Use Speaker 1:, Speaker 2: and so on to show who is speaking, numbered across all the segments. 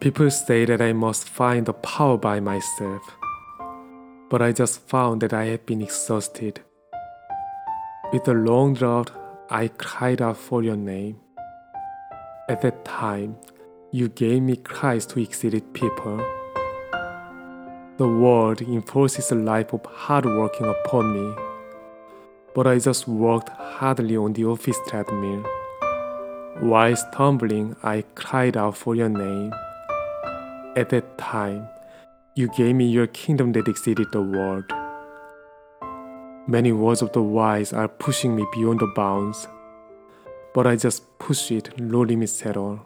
Speaker 1: People say that I must find the power by myself, but I just found that I have been exhausted. With a long drought, I cried out for your name. At that time, you gave me Christ who exceeded people. The world enforces a life of hard working upon me, but I just worked hardly on the office treadmill. While stumbling, I cried out for your name. At that time, you gave me your kingdom that exceeded the world. Many words of the wise are pushing me beyond the bounds, but I just push it, no limits at all.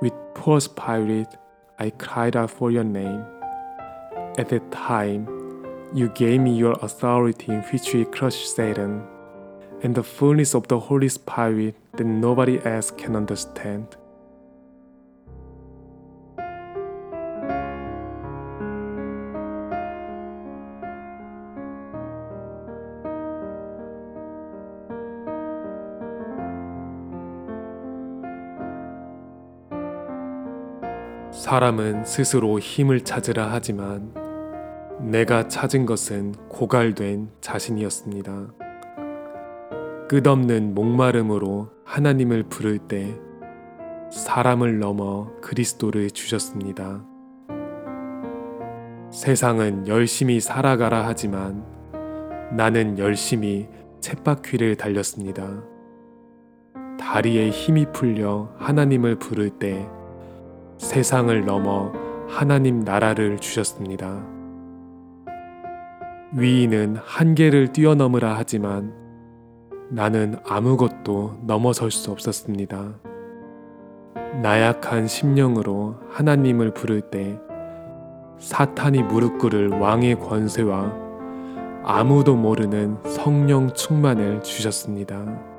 Speaker 1: With poor spirit, I cried out for your name. At that time, you gave me your authority in which we crushed Satan, and the fullness of the Holy Spirit that nobody else can understand. 사람은 스스로 힘을 찾으라 하지만 내가 찾은 것은 고갈된 자신이었습니다. 끝없는 목마름으로 하나님을 부를 때 사람을 넘어 그리스도를 주셨습니다. 세상은 열심히 살아가라 하지만 나는 열심히 쳇바퀴를 달렸습니다. 다리에 힘이 풀려 하나님을 부를 때 세상을 넘어 하나님 나라를 주셨습니다. 위인은 한계를 뛰어넘으라 하지만 나는 아무것도 넘어설 수 없었습니다. 나약한 심령으로 하나님을 부를 때 사탄이 무릎 꿇을 왕의 권세와 아무도 모르는 성령 충만을 주셨습니다.